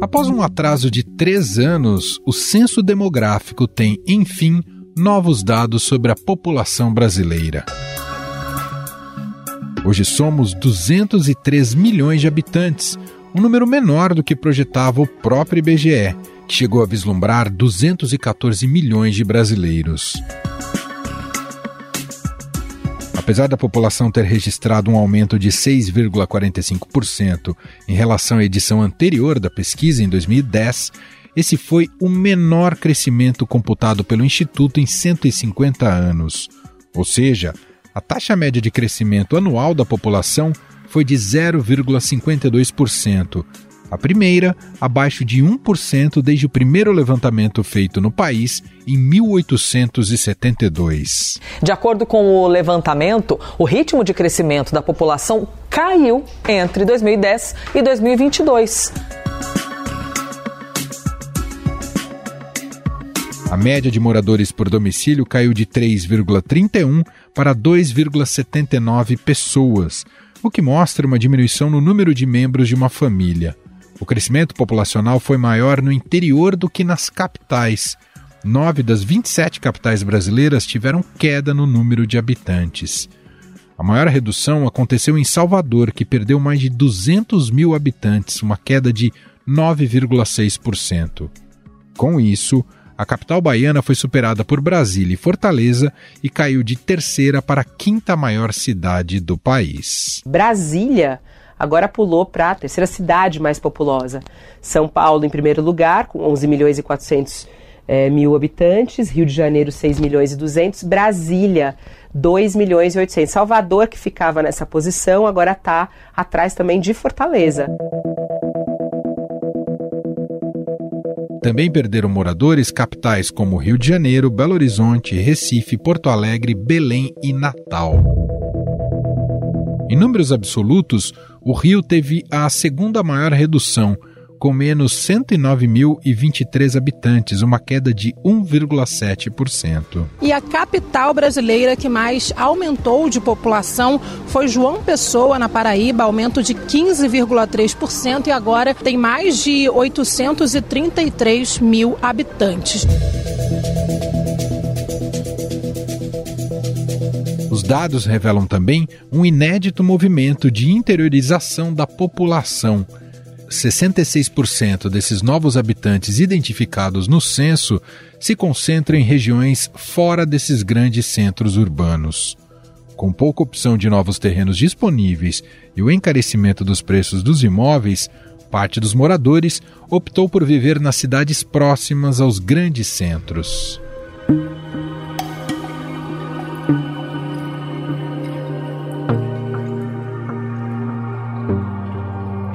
Após um atraso de três anos, o censo demográfico tem, enfim, novos dados sobre a população brasileira. Hoje somos 203 milhões de habitantes, um número menor do que projetava o próprio IBGE, que chegou a vislumbrar 214 milhões de brasileiros. Apesar da população ter registrado um aumento de 6,45% em relação à edição anterior da pesquisa, em 2010, esse foi o menor crescimento computado pelo Instituto em 150 anos. Ou seja, a taxa média de crescimento anual da população foi de 0,52%, a primeira abaixo de 1% desde o primeiro levantamento feito no país em 1872. De acordo com o levantamento, o ritmo de crescimento da população caiu entre 2010 e 2022. A média de moradores por domicílio caiu de 3,31 para 2,79 pessoas, o que mostra uma diminuição no número de membros de uma família. O crescimento populacional foi maior no interior do que nas capitais. Nove das 27 capitais brasileiras tiveram queda no número de habitantes. A maior redução aconteceu em Salvador, que perdeu mais de 200 mil habitantes, uma queda de 9,6%. Com isso, a capital baiana foi superada por Brasília e Fortaleza e caiu de terceira para a quinta maior cidade do país. Brasília agora pulou para a terceira cidade mais populosa. São Paulo em primeiro lugar, com 11 milhões e 400 é, mil habitantes, Rio de Janeiro 6 milhões e 200, Brasília 2 milhões e 800. Salvador, que ficava nessa posição, agora está atrás também de Fortaleza. Também perderam moradores capitais como Rio de Janeiro, Belo Horizonte, Recife, Porto Alegre, Belém e Natal. Em números absolutos, o Rio teve a segunda maior redução, com menos 109.023 habitantes, uma queda de 1,7%. E a capital brasileira que mais aumentou de população foi João Pessoa, na Paraíba, aumento de 15,3% e agora tem mais de 833 mil habitantes. Dados revelam também um inédito movimento de interiorização da população. 66% desses novos habitantes identificados no censo se concentram em regiões fora desses grandes centros urbanos. Com pouca opção de novos terrenos disponíveis e o encarecimento dos preços dos imóveis, parte dos moradores optou por viver nas cidades próximas aos grandes centros.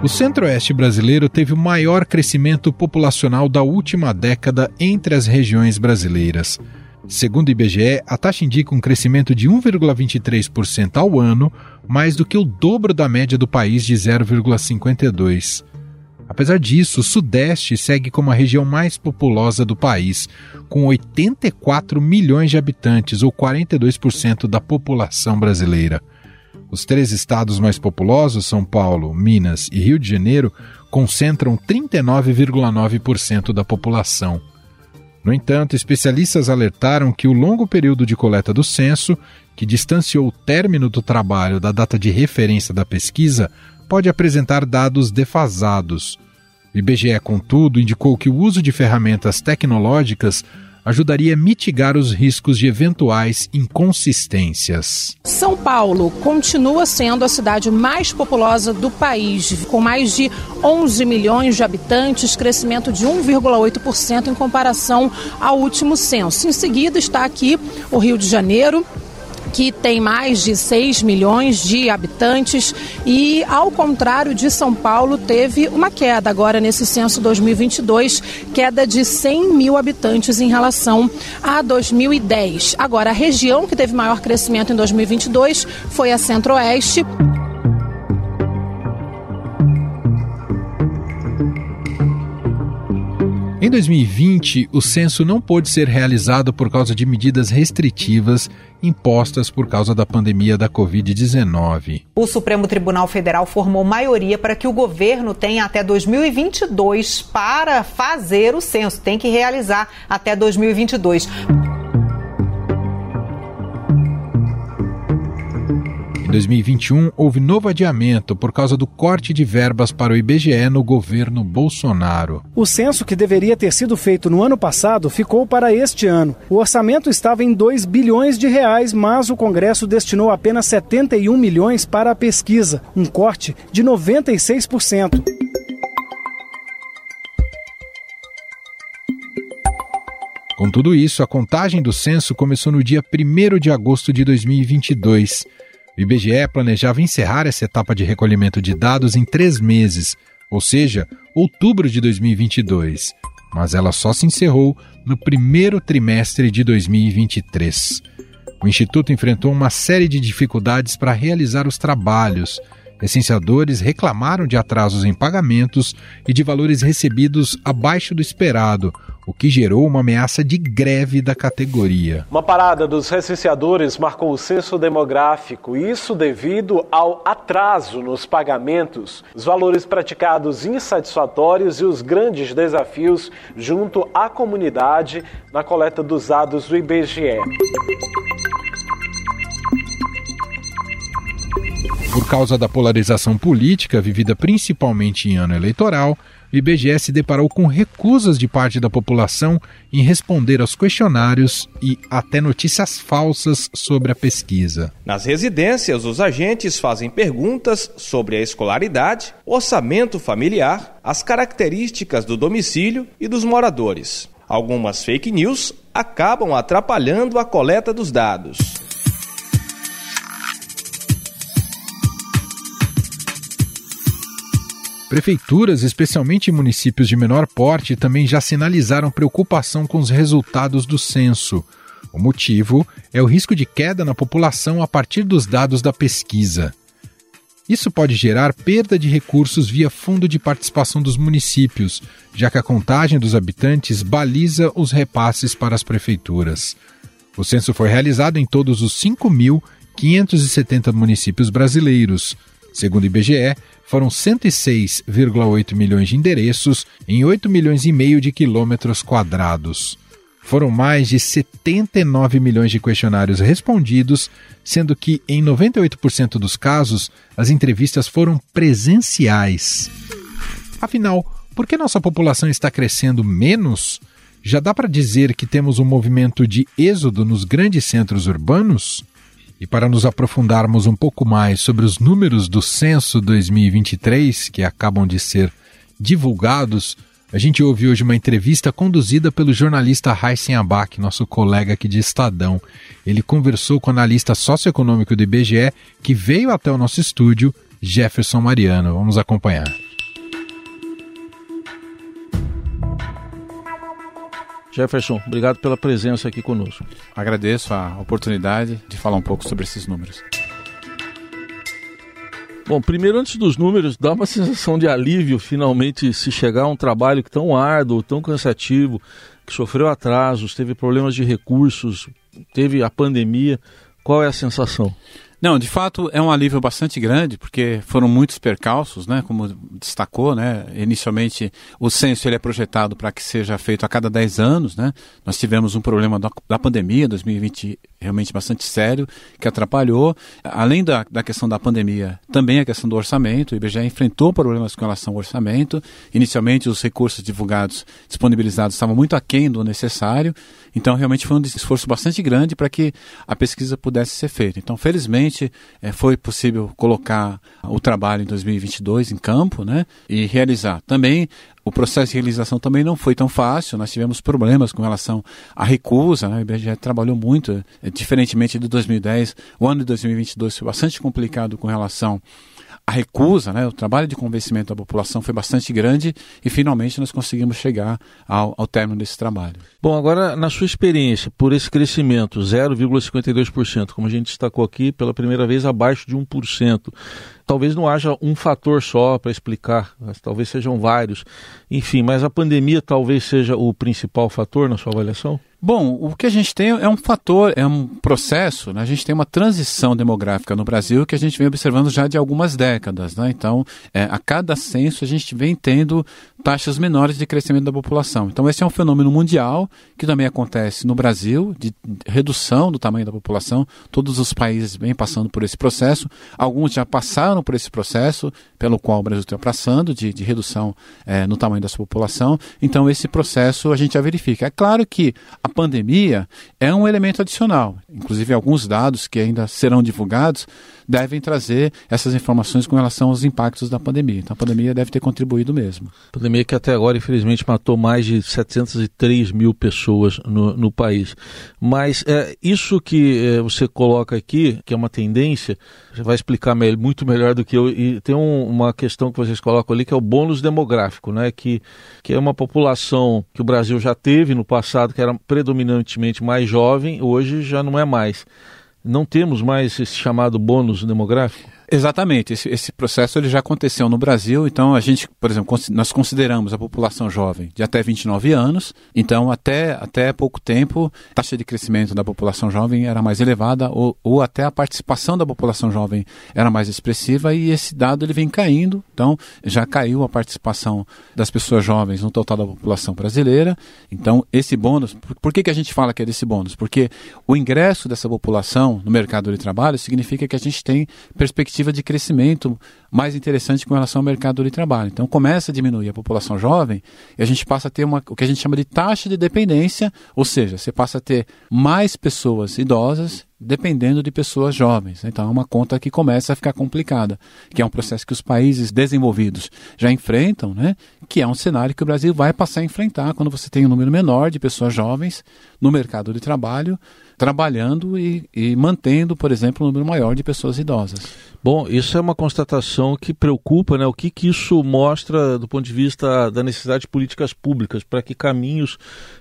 O centro-oeste brasileiro teve o maior crescimento populacional da última década entre as regiões brasileiras. Segundo o IBGE, a taxa indica um crescimento de 1,23% ao ano, mais do que o dobro da média do país de 0,52%. Apesar disso, o Sudeste segue como a região mais populosa do país, com 84 milhões de habitantes, ou 42% da população brasileira. Os três estados mais populosos, São Paulo, Minas e Rio de Janeiro, concentram 39,9% da população. No entanto, especialistas alertaram que o longo período de coleta do censo, que distanciou o término do trabalho da data de referência da pesquisa, pode apresentar dados defasados. O IBGE, contudo, indicou que o uso de ferramentas tecnológicas ajudaria a mitigar os riscos de eventuais inconsistências. São Paulo continua sendo a cidade mais populosa do país, com mais de 11 milhões de habitantes, crescimento de 1,8% em comparação ao último censo. Em seguida está aqui o Rio de Janeiro, que tem mais de 6 milhões de habitantes e, ao contrário de São Paulo, teve uma queda agora nesse censo 2022, queda de 100 mil habitantes em relação a 2010. Agora, a região que teve maior crescimento em 2022 foi a Centro-Oeste. Em 2020, o censo não pôde ser realizado por causa de medidas restritivas impostas por causa da pandemia da Covid-19. O Supremo Tribunal Federal formou maioria para que o governo tenha até 2022 para fazer o censo, tem que realizar até 2022. 2021, houve novo adiamento por causa do corte de verbas para o IBGE no governo Bolsonaro. O censo que deveria ter sido feito no ano passado ficou para este ano. O orçamento estava em 2 bilhões de reais, mas o Congresso destinou apenas 71 milhões para a pesquisa, um corte de 96%. Com tudo isso, a contagem do censo começou no dia 1 de agosto de 2022 o IBGE planejava encerrar essa etapa de recolhimento de dados em três meses, ou seja, outubro de 2022, mas ela só se encerrou no primeiro trimestre de 2023. O Instituto enfrentou uma série de dificuldades para realizar os trabalhos. Licenciadores reclamaram de atrasos em pagamentos e de valores recebidos abaixo do esperado, o que gerou uma ameaça de greve da categoria. Uma parada dos recenseadores marcou o censo demográfico, isso devido ao atraso nos pagamentos, os valores praticados insatisfatórios e os grandes desafios junto à comunidade na coleta dos dados do IBGE. Por causa da polarização política vivida principalmente em ano eleitoral, o IBGE se deparou com recusas de parte da população em responder aos questionários e até notícias falsas sobre a pesquisa. Nas residências, os agentes fazem perguntas sobre a escolaridade, orçamento familiar, as características do domicílio e dos moradores. Algumas fake news acabam atrapalhando a coleta dos dados. Prefeituras, especialmente municípios de menor porte, também já sinalizaram preocupação com os resultados do censo. O motivo é o risco de queda na população a partir dos dados da pesquisa. Isso pode gerar perda de recursos via fundo de participação dos municípios, já que a contagem dos habitantes baliza os repasses para as prefeituras. O censo foi realizado em todos os 5.570 municípios brasileiros. Segundo o IBGE, foram 106,8 milhões de endereços em 8 milhões e meio de quilômetros quadrados. Foram mais de 79 milhões de questionários respondidos, sendo que em 98% dos casos as entrevistas foram presenciais. Afinal, por que nossa população está crescendo menos? Já dá para dizer que temos um movimento de êxodo nos grandes centros urbanos? E para nos aprofundarmos um pouco mais sobre os números do censo 2023 que acabam de ser divulgados, a gente ouve hoje uma entrevista conduzida pelo jornalista Raíssen Abac, nosso colega aqui de Estadão. Ele conversou com o analista socioeconômico do IBGE que veio até o nosso estúdio, Jefferson Mariano. Vamos acompanhar. Jefferson, obrigado pela presença aqui conosco. Agradeço a oportunidade de falar um pouco sobre esses números. Bom, primeiro, antes dos números, dá uma sensação de alívio finalmente se chegar a um trabalho tão árduo, tão cansativo, que sofreu atrasos, teve problemas de recursos, teve a pandemia. Qual é a sensação? Não, de fato é um alívio bastante grande, porque foram muitos percalços, né? Como destacou, né? Inicialmente o censo ele é projetado para que seja feito a cada 10 anos, né? Nós tivemos um problema da, da pandemia, 2020 realmente bastante sério, que atrapalhou. Além da, da questão da pandemia, também a questão do orçamento. O IBGE enfrentou problemas com relação ao orçamento. Inicialmente, os recursos divulgados, disponibilizados, estavam muito aquém do necessário. Então, realmente foi um esforço bastante grande para que a pesquisa pudesse ser feita. Então, felizmente, é, foi possível colocar o trabalho em 2022 em campo né, e realizar. Também o processo de realização também não foi tão fácil, nós tivemos problemas com relação à recusa, né? o IBGE trabalhou muito, é, diferentemente de 2010, o ano de 2022 foi bastante complicado com relação a recusa, né, o trabalho de convencimento da população foi bastante grande e finalmente nós conseguimos chegar ao, ao término desse trabalho. Bom, agora na sua experiência, por esse crescimento, 0,52%, como a gente destacou aqui, pela primeira vez abaixo de 1%, talvez não haja um fator só para explicar, talvez sejam vários. Enfim, mas a pandemia talvez seja o principal fator na sua avaliação? Bom, o que a gente tem é um fator, é um processo, né? a gente tem uma transição demográfica no Brasil que a gente vem observando já de algumas décadas. Né? Então, é, a cada censo a gente vem tendo taxas menores de crescimento da população. Então, esse é um fenômeno mundial que também acontece no Brasil, de redução do tamanho da população. Todos os países vêm passando por esse processo. Alguns já passaram por esse processo, pelo qual o Brasil está passando, de, de redução é, no tamanho da sua população. Então, esse processo a gente já verifica. É claro que a pandemia é um elemento adicional. Inclusive, alguns dados que ainda serão divulgados devem trazer essas informações com relação aos impactos da pandemia. Então, a pandemia deve ter contribuído mesmo. A pandemia que até agora, infelizmente, matou mais de 703 mil pessoas no, no país. Mas é, isso que é, você coloca aqui, que é uma tendência, você vai explicar muito melhor do que eu. E tem um, uma questão que vocês colocam ali, que é o bônus demográfico, né? que, que é uma população que o Brasil já teve no passado, que era predominantemente mais jovem, hoje já não é mais. Não temos mais esse chamado bônus demográfico? Exatamente, esse, esse, processo ele já aconteceu no Brasil, então a gente, por exemplo, nós consideramos a população jovem de até 29 anos, então até, até pouco tempo a taxa de crescimento da população jovem era mais elevada ou, ou até a participação da população jovem era mais expressiva e esse dado ele vem caindo, então já caiu a participação das pessoas jovens no total da população brasileira, então esse bônus, por, por que, que a gente fala que é desse bônus? Porque o ingresso dessa população no mercado de trabalho significa que a gente tem perspectiva perspectiva de crescimento mais interessante com relação ao mercado de trabalho. Então começa a diminuir a população jovem e a gente passa a ter uma, o que a gente chama de taxa de dependência, ou seja, você passa a ter mais pessoas idosas dependendo de pessoas jovens. Então é uma conta que começa a ficar complicada, que é um processo que os países desenvolvidos já enfrentam, né? que é um cenário que o Brasil vai passar a enfrentar quando você tem um número menor de pessoas jovens no mercado de trabalho, trabalhando e, e mantendo, por exemplo, um número maior de pessoas idosas. Bom, isso é uma constatação que preocupa, né? O que, que isso mostra do ponto de vista da necessidade de políticas públicas, para que caminhos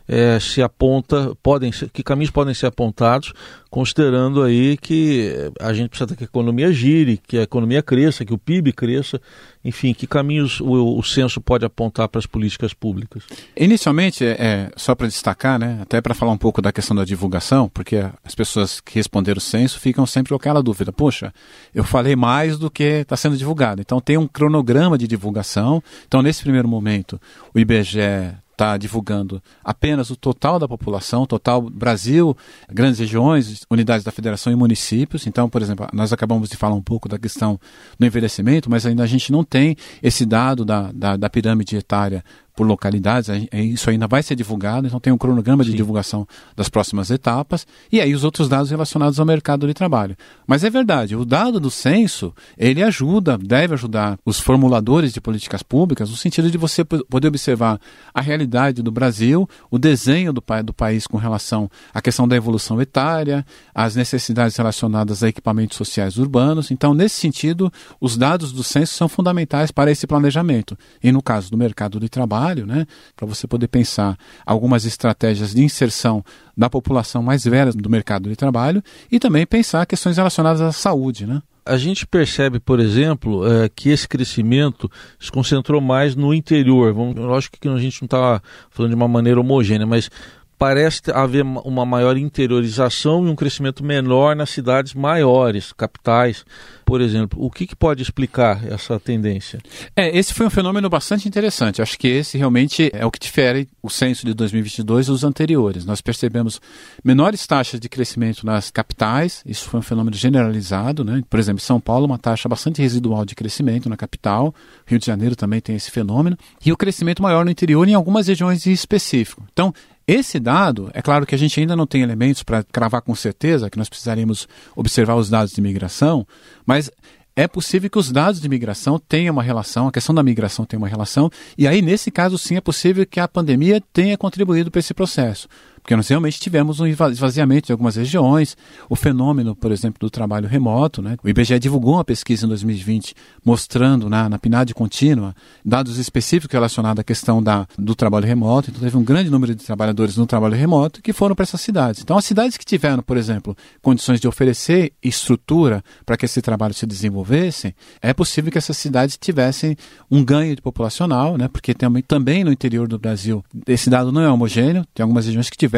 é, se aponta, podem ser, que caminhos podem ser apontados, considerando aí que a gente precisa que a economia gire, que a economia cresça, que o PIB cresça, enfim, que caminhos o, o censo pode apontar para as políticas públicas? Inicialmente, é, é só para destacar, né, até para falar um pouco da questão da divulgação, porque as pessoas que responderam o censo ficam sempre com aquela dúvida, poxa, eu falei mais do que está sendo divulgado. Então tem um cronograma de divulgação. Então, nesse primeiro momento, o IBGE está divulgando apenas o total da população, total Brasil, grandes regiões, unidades da federação e municípios. Então, por exemplo, nós acabamos de falar um pouco da questão do envelhecimento, mas ainda a gente não tem esse dado da, da, da pirâmide etária por localidades, isso ainda vai ser divulgado, então tem um cronograma Sim. de divulgação das próximas etapas, e aí os outros dados relacionados ao mercado de trabalho. Mas é verdade, o dado do censo, ele ajuda, deve ajudar os formuladores de políticas públicas, no sentido de você poder observar a realidade do Brasil, o desenho do, do país com relação à questão da evolução etária, as necessidades relacionadas a equipamentos sociais urbanos. Então, nesse sentido, os dados do censo são fundamentais para esse planejamento. E no caso do mercado de trabalho, trabalho, né, para você poder pensar algumas estratégias de inserção da população mais velha do mercado de trabalho e também pensar questões relacionadas à saúde, né? A gente percebe, por exemplo, é, que esse crescimento se concentrou mais no interior. Vamos, lógico que a gente não está falando de uma maneira homogênea, mas parece haver uma maior interiorização e um crescimento menor nas cidades maiores, capitais, por exemplo. O que, que, pode explicar essa tendência? É, esse foi um fenômeno bastante interessante. Acho que esse realmente é o que difere o censo de 2022 dos anteriores. Nós percebemos menores taxas de crescimento nas capitais, isso foi um fenômeno generalizado. Né? Por exemplo, São Paulo, uma taxa bastante residual de crescimento na capital, Rio de Janeiro também tem esse fenômeno, e o crescimento maior no interior em algumas regiões em específico. Então, esse dado, é claro que a gente ainda não tem elementos para cravar com certeza, que nós precisaríamos observar os dados de migração, mas é possível que os dados de migração tenham uma relação, a questão da migração tem uma relação, e aí, nesse caso, sim, é possível que a pandemia tenha contribuído para esse processo. Porque nós realmente tivemos um esvaziamento de algumas regiões, o fenômeno, por exemplo, do trabalho remoto. Né? O IBGE divulgou uma pesquisa em 2020 mostrando na, na PNAD contínua dados específicos relacionados à questão da, do trabalho remoto. Então, teve um grande número de trabalhadores no trabalho remoto que foram para essas cidades. Então, as cidades que tiveram, por exemplo, condições de oferecer estrutura para que esse trabalho se desenvolvesse, é possível que essas cidades tivessem um ganho populacional, né? porque também no interior do Brasil esse dado não é homogêneo, tem algumas regiões que tiveram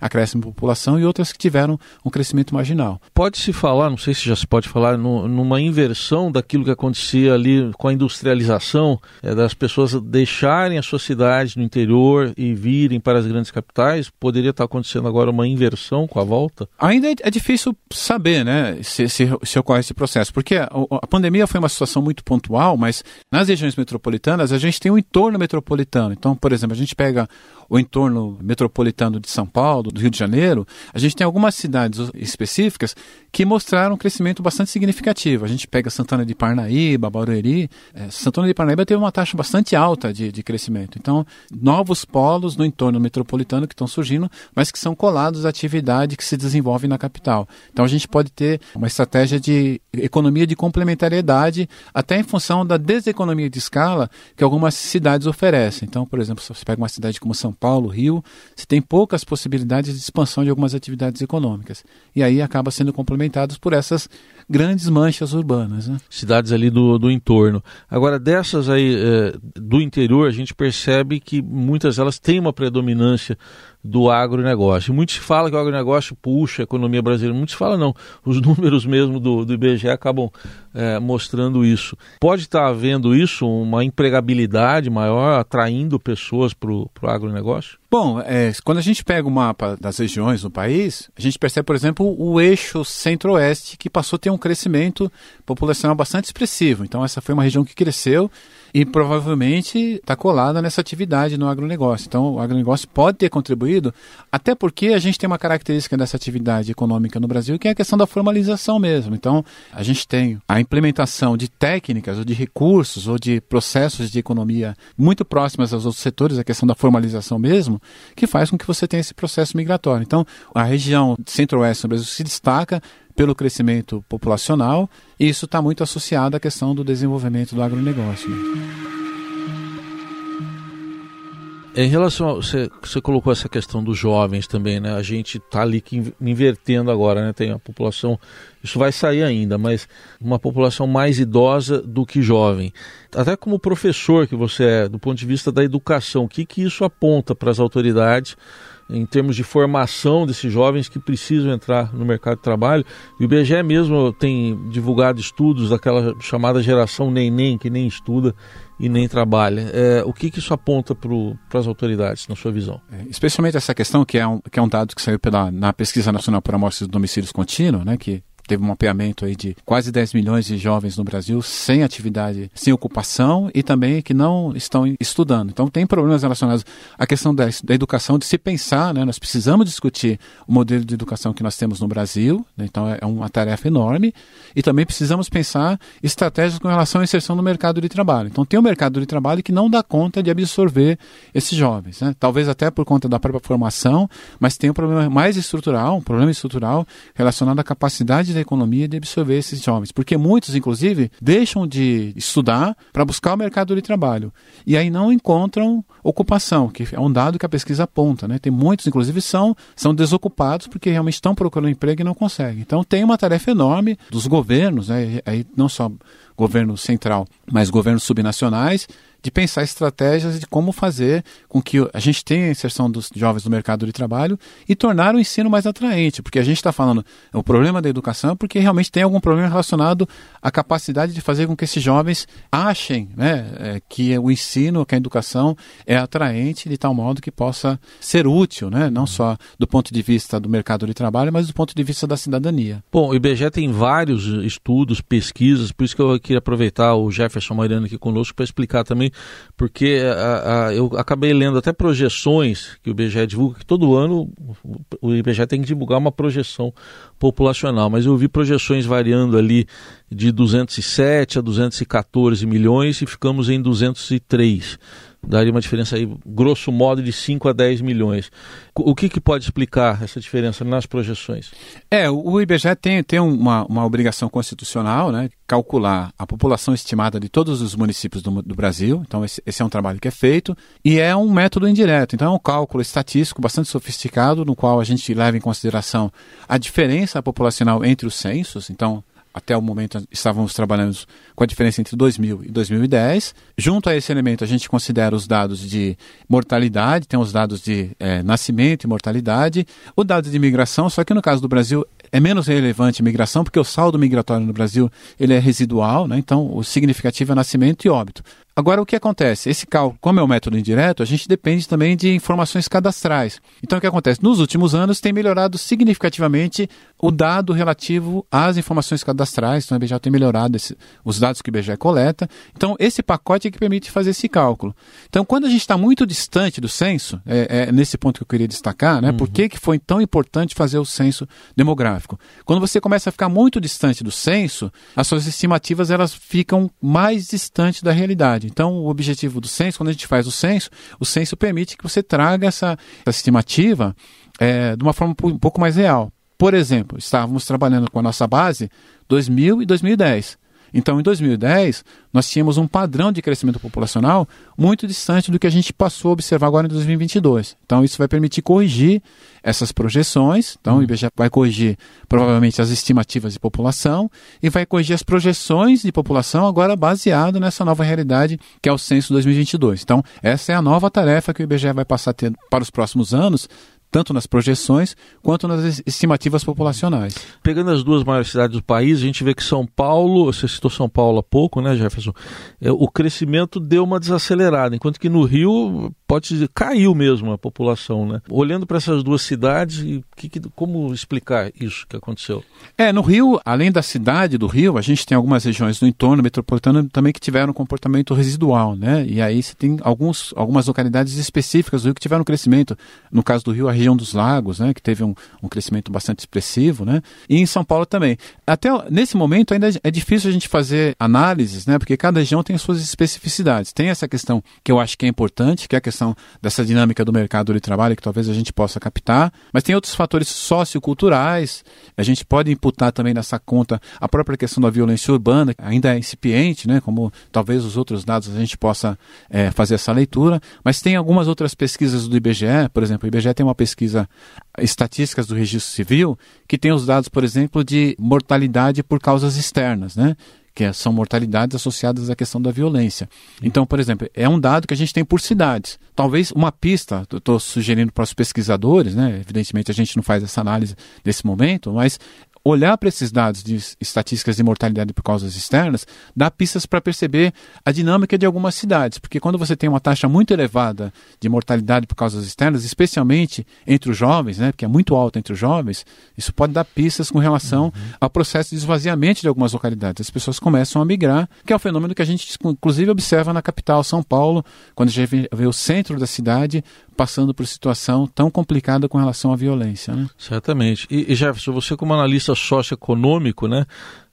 acréscimo de população e outras que tiveram um crescimento marginal. Pode-se falar, não sei se já se pode falar, no, numa inversão daquilo que acontecia ali com a industrialização, é, das pessoas deixarem a sua cidade no interior e virem para as grandes capitais? Poderia estar acontecendo agora uma inversão com a volta? Ainda é, é difícil saber né, se, se, se, ocorre esse processo, porque a, a pandemia foi uma situação muito pontual, mas nas regiões metropolitanas a gente tem um entorno metropolitano. Então, por exemplo, a gente pega o entorno metropolitano de São Paulo, do Rio de Janeiro, a gente tem algumas cidades específicas que mostraram um crescimento bastante significativo. A gente pega Santana de Parnaíba, Barueri. É, Santana de Parnaíba teve uma taxa bastante alta de, de crescimento. Então, novos polos no entorno metropolitano que estão surgindo, mas que são colados à atividade que se desenvolve na capital. Então, a gente pode ter uma estratégia de economia de complementariedade, até em função da deseconomia de escala que algumas cidades oferecem. Então, por exemplo, se você pega uma cidade como São Paulo, Rio, se tem poucas possibilidades de expansão de algumas atividades econômicas. E aí acaba sendo complementados por essas grandes manchas urbanas. Né? Cidades ali do, do entorno. Agora, dessas aí é, do interior, a gente percebe que muitas delas têm uma predominância do agronegócio. Muito se fala que o agronegócio puxa a economia brasileira, muito se fala não. Os números mesmo do, do IBGE acabam é, mostrando isso. Pode estar havendo isso, uma empregabilidade maior, atraindo pessoas para o agronegócio? Bom, é, quando a gente pega o mapa das regiões do país, a gente percebe, por exemplo, o eixo centro-oeste, que passou a ter um crescimento populacional bastante expressivo. Então, essa foi uma região que cresceu e provavelmente está colada nessa atividade no agronegócio. Então, o agronegócio pode ter contribuído, até porque a gente tem uma característica dessa atividade econômica no Brasil, que é a questão da formalização mesmo. Então, a gente tem a implementação de técnicas, ou de recursos, ou de processos de economia muito próximas aos outros setores, a questão da formalização mesmo, que faz com que você tenha esse processo migratório. Então, a região centro-oeste do Brasil se destaca pelo crescimento populacional, e isso está muito associado à questão do desenvolvimento do agronegócio. Em relação a, você, você colocou essa questão dos jovens também, né? A gente está ali que invertendo agora, né? Tem a população, isso vai sair ainda, mas uma população mais idosa do que jovem. Até como professor que você é, do ponto de vista da educação, o que que isso aponta para as autoridades em termos de formação desses jovens que precisam entrar no mercado de trabalho. O IBGE mesmo tem divulgado estudos daquela chamada geração neném, que nem estuda e nem trabalha. É, o que, que isso aponta para as autoridades, na sua visão? É, especialmente essa questão, que é um, que é um dado que saiu pela, na Pesquisa Nacional por Amostras de Domicílios Contínuos, né, que teve um mapeamento aí de quase 10 milhões de jovens no Brasil sem atividade, sem ocupação e também que não estão estudando. Então tem problemas relacionados à questão da, da educação, de se pensar, né? Nós precisamos discutir o modelo de educação que nós temos no Brasil, né? então é, é uma tarefa enorme e também precisamos pensar estratégias com relação à inserção no mercado de trabalho. Então tem um mercado de trabalho que não dá conta de absorver esses jovens, né? talvez até por conta da própria formação, mas tem um problema mais estrutural, um problema estrutural relacionado à capacidade da economia de absorver esses jovens, porque muitos, inclusive, deixam de estudar para buscar o mercado de trabalho e aí não encontram ocupação, que é um dado que a pesquisa aponta, né? Tem muitos, inclusive, são são desocupados porque realmente estão procurando emprego e não conseguem. Então tem uma tarefa enorme dos governos, né? Aí não só governo central, mas governos subnacionais de pensar estratégias de como fazer com que a gente tenha a inserção dos jovens no mercado de trabalho e tornar o ensino mais atraente, porque a gente está falando o problema da educação porque realmente tem algum problema relacionado à capacidade de fazer com que esses jovens achem né, é, que o ensino, que a educação é atraente de tal modo que possa ser útil, né, não só do ponto de vista do mercado de trabalho, mas do ponto de vista da cidadania. Bom, o IBGE tem vários estudos, pesquisas, por isso que eu queria aproveitar o Jefferson Mariano aqui conosco para explicar também porque a, a, eu acabei lendo até projeções que o IBGE divulga, que todo ano o IBGE tem que divulgar uma projeção populacional, mas eu vi projeções variando ali de 207 a 214 milhões e ficamos em 203 daria uma diferença aí, grosso modo, de 5 a 10 milhões. O que, que pode explicar essa diferença nas projeções? É, o IBGE tem, tem uma, uma obrigação constitucional, né, calcular a população estimada de todos os municípios do, do Brasil. Então, esse, esse, é um trabalho que é feito e é um método indireto. Então, é um cálculo estatístico bastante sofisticado, no qual a gente leva em consideração a diferença populacional entre os censos. Então, até o momento estávamos trabalhando com a diferença entre 2000 e 2010. Junto a esse elemento, a gente considera os dados de mortalidade, tem os dados de é, nascimento e mortalidade, o dado de imigração, só que no caso do Brasil é menos relevante migração, porque o saldo migratório no Brasil ele é residual, né? então o significativo é nascimento e óbito. Agora, o que acontece? Esse cálculo, como é um método indireto, a gente depende também de informações cadastrais. Então, o que acontece? Nos últimos anos, tem melhorado significativamente o dado relativo às informações cadastrais. Então, o IBGE tem melhorado esse, os dados que o IBGE coleta. Então, esse pacote é que permite fazer esse cálculo. Então, quando a gente está muito distante do censo, é, é, nesse ponto que eu queria destacar, né? Uhum. Por que, que foi tão importante fazer o censo demográfico? Quando você começa a ficar muito distante do censo, as suas estimativas elas ficam mais distantes da realidade. Então, o objetivo do censo, quando a gente faz o censo, o censo permite que você traga essa, essa estimativa é, de uma forma um pouco mais real. Por exemplo, estávamos trabalhando com a nossa base 2000 e 2010. Então, em 2010, nós tínhamos um padrão de crescimento populacional muito distante do que a gente passou a observar agora em 2022. Então, isso vai permitir corrigir essas projeções. Então, o IBGE vai corrigir provavelmente as estimativas de população e vai corrigir as projeções de população agora baseado nessa nova realidade que é o censo 2022. Então, essa é a nova tarefa que o IBGE vai passar a ter para os próximos anos, tanto nas projeções quanto nas estimativas populacionais. Pegando as duas maiores cidades do país, a gente vê que São Paulo, você citou São Paulo há pouco, né, Jefferson? É, o crescimento deu uma desacelerada, enquanto que no Rio pode dizer, caiu mesmo a população, né? Olhando para essas duas cidades, que, que, como explicar isso que aconteceu? É, no Rio, além da cidade do Rio, a gente tem algumas regiões do entorno metropolitano também que tiveram um comportamento residual, né? E aí você tem alguns, algumas localidades específicas do Rio que tiveram crescimento. No caso do Rio, a região dos lagos, né? Que teve um, um crescimento bastante expressivo, né? E em São Paulo também. Até nesse momento ainda é difícil a gente fazer análises, né? Porque cada região tem suas especificidades. Tem essa questão que eu acho que é importante, que é a questão dessa dinâmica do mercado de trabalho que talvez a gente possa captar, mas tem outros fatores socioculturais. A gente pode imputar também nessa conta a própria questão da violência urbana, ainda é incipiente, né, como talvez os outros dados a gente possa é, fazer essa leitura, mas tem algumas outras pesquisas do IBGE, por exemplo, o IBGE tem uma pesquisa estatísticas do registro civil que tem os dados, por exemplo, de mortalidade por causas externas, né? que é, são mortalidades associadas à questão da violência. Então, por exemplo, é um dado que a gente tem por cidades. Talvez uma pista, estou sugerindo para os pesquisadores, né? evidentemente a gente não faz essa análise nesse momento, mas olhar para esses dados de estatísticas de mortalidade por causas externas dá pistas para perceber a dinâmica de algumas cidades, porque quando você tem uma taxa muito elevada de mortalidade por causas externas, especialmente entre os jovens, né, porque é muito alta entre os jovens, isso pode dar pistas com relação uhum. ao processo de esvaziamento de algumas localidades. As pessoas começam a migrar, que é um fenômeno que a gente inclusive observa na capital, São Paulo, quando a gente vê o centro da cidade passando por situação tão complicada com relação à violência. Né? Certamente. E, e Jefferson, você como analista socioeconômico, né?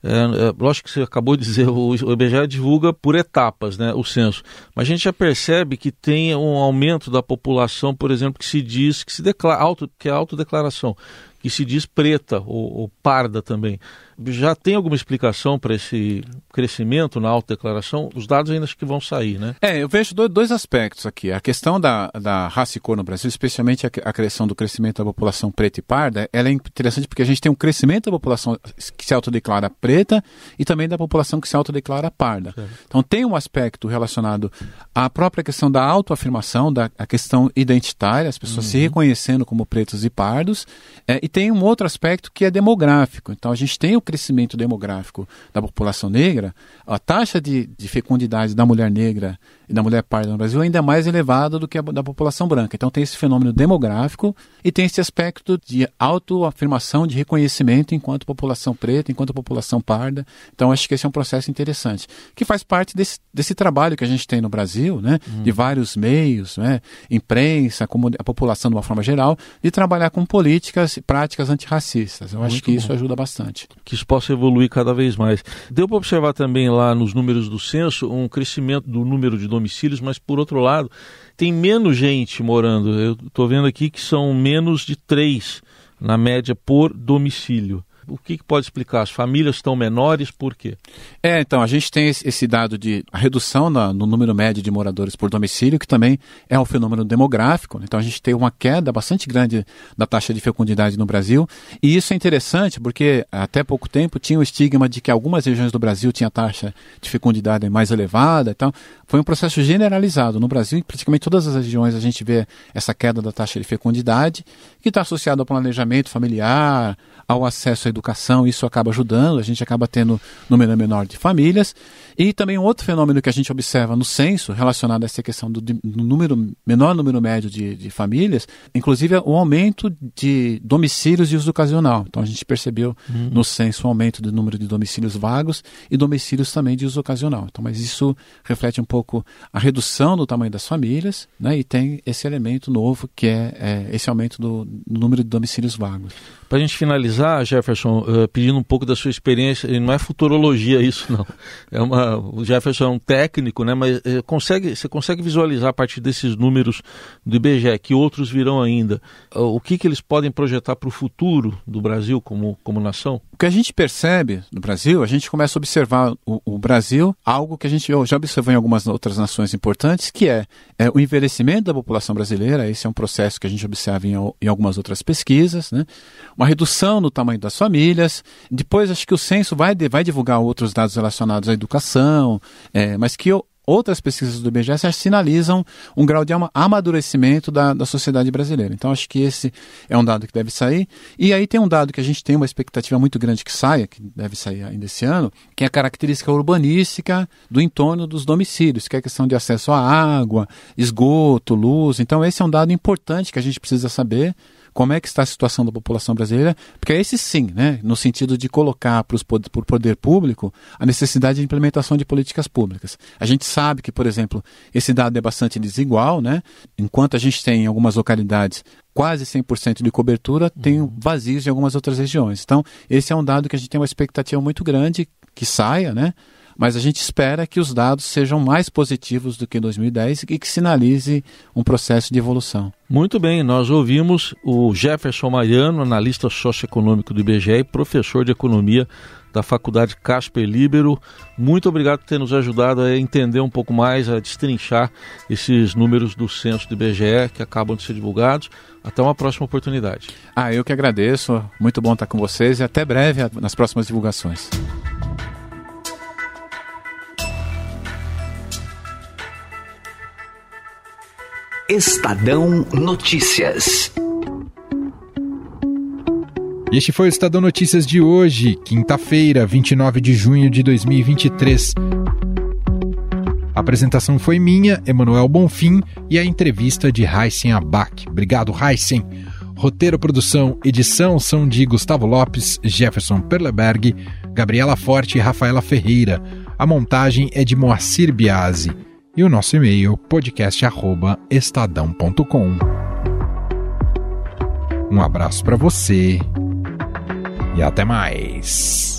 É, é, lógico que você acabou de dizer, o, o IBGE divulga por etapas né, o censo. Mas a gente já percebe que tem um aumento da população, por exemplo, que se diz, que se declara, auto, que é autodeclaração, que se diz preta ou, ou parda também. Já tem alguma explicação para esse crescimento na autodeclaração? Os dados ainda acho que vão sair, né? É, eu vejo dois aspectos aqui. A questão da, da raça e cor no Brasil, especialmente a, a questão do crescimento da população preta e parda, ela é interessante porque a gente tem um crescimento da população que se autodeclara preta e também da população que se autodeclara parda. Certo. Então tem um aspecto relacionado à própria questão da autoafirmação, da a questão identitária, as pessoas uhum. se reconhecendo como pretos e pardos, é, e tem um outro aspecto que é demográfico. Então a gente tem o crescimento demográfico da população negra, a taxa de, de fecundidade da mulher negra e da mulher parda no Brasil é ainda mais elevada do que a da população branca. Então tem esse fenômeno demográfico e tem esse aspecto de autoafirmação, de reconhecimento enquanto população preta, enquanto população parda. Então acho que esse é um processo interessante, que faz parte desse, desse trabalho que a gente tem no Brasil, né, hum. de vários meios, né, imprensa, como a população de uma forma geral, de trabalhar com políticas e práticas antirracistas. Eu Muito acho que bom. isso ajuda bastante. Que isso possa evoluir cada vez mais. Deu para observar também lá nos números do censo um crescimento do número de domicílios, mas por outro lado, tem menos gente morando. Eu estou vendo aqui que são menos de três na média por domicílio o que, que, pode explicar? As famílias estão menores, por quê? É, então, a gente tem esse dado de redução na, no número médio de moradores por domicílio, que também é um fenômeno demográfico. Né? Então, a gente tem uma queda bastante grande da taxa de fecundidade no Brasil. E isso é interessante porque até pouco tempo tinha o estigma de que algumas regiões do Brasil tinham taxa de fecundidade mais elevada. Então, foi um processo generalizado. No Brasil, em praticamente todas as regiões, a gente vê essa queda da taxa de fecundidade, que está associada ao planejamento familiar, ao acesso à educação, isso acaba ajudando, a gente acaba tendo número menor de famílias. E também um outro fenômeno que a gente observa no censo, relacionado a essa questão do, do número, menor número médio de, de, famílias, inclusive o aumento de domicílios de uso ocasional. Então a gente percebeu uhum. no censo o um aumento do número de domicílios vagos e domicílios também de uso ocasional. Então, mas isso reflete um pouco a redução do tamanho das famílias, né? E tem esse elemento novo que é, é esse aumento do número de domicílios vagos. Para a gente finalizar, Jefferson, uh, pedindo um pouco da sua experiência, e não é futurologia isso, não. É uma, o Jefferson é um técnico, né? Mas uh, consegue, você consegue visualizar a partir desses números do IBGE, que outros virão ainda, uh, o que, que eles podem projetar para o futuro do Brasil como, como nação? O que a gente percebe no Brasil, a gente começa a observar o, o Brasil, algo que a gente já observou em algumas outras nações importantes, que é, é, o envelhecimento da população brasileira. Esse é um processo que a gente observa em, em algumas outras pesquisas, né? uma redução no tamanho das famílias. Depois, acho que o censo vai, vai divulgar outros dados relacionados à educação, é, mas que outras pesquisas do IBGE sinalizam um grau de amadurecimento da, da sociedade brasileira. Então, acho que esse é um dado que deve sair. E aí tem um dado que a gente tem uma expectativa muito grande que saia, que deve sair ainda esse ano, que é a característica urbanística do entorno dos domicílios, que é a questão de acesso à água, esgoto, luz. Então, esse é um dado importante que a gente precisa saber como é que está a situação da população brasileira, porque é esse sim, né, no sentido de colocar para o poder público a necessidade de implementação de políticas públicas. A gente sabe que, por exemplo, esse dado é bastante desigual, né? Enquanto a gente tem em algumas localidades quase 100% de cobertura, tem uhum. vazios em algumas outras regiões. Então, esse é um dado que a gente tem uma expectativa muito grande que saia, né? Mas a gente espera que os dados sejam mais positivos do que 2010 e que sinalize um processo de evolução. Muito bem, nós ouvimos o Jefferson Mariano, analista socioeconômico do IBGE e professor de economia da Faculdade Casper Libero. Muito obrigado por ter nos ajudado a entender um pouco mais, a destrinchar esses números do censo do IBGE que acabam de ser divulgados. Até uma próxima oportunidade. Ah, eu que agradeço. Muito bom estar com vocês e até breve nas próximas divulgações. Estadão Notícias. Este foi o Estadão Notícias de hoje, quinta-feira, 29 de junho de 2023. A apresentação foi minha, Emanuel Bonfim, e a entrevista de Heisen Abac. Obrigado, Heisen. Roteiro, produção, edição são de Gustavo Lopes, Jefferson Perleberg, Gabriela Forte e Rafaela Ferreira. A montagem é de Moacir Biasi e o nosso e-mail podcast@estadão.com. Um abraço para você e até mais.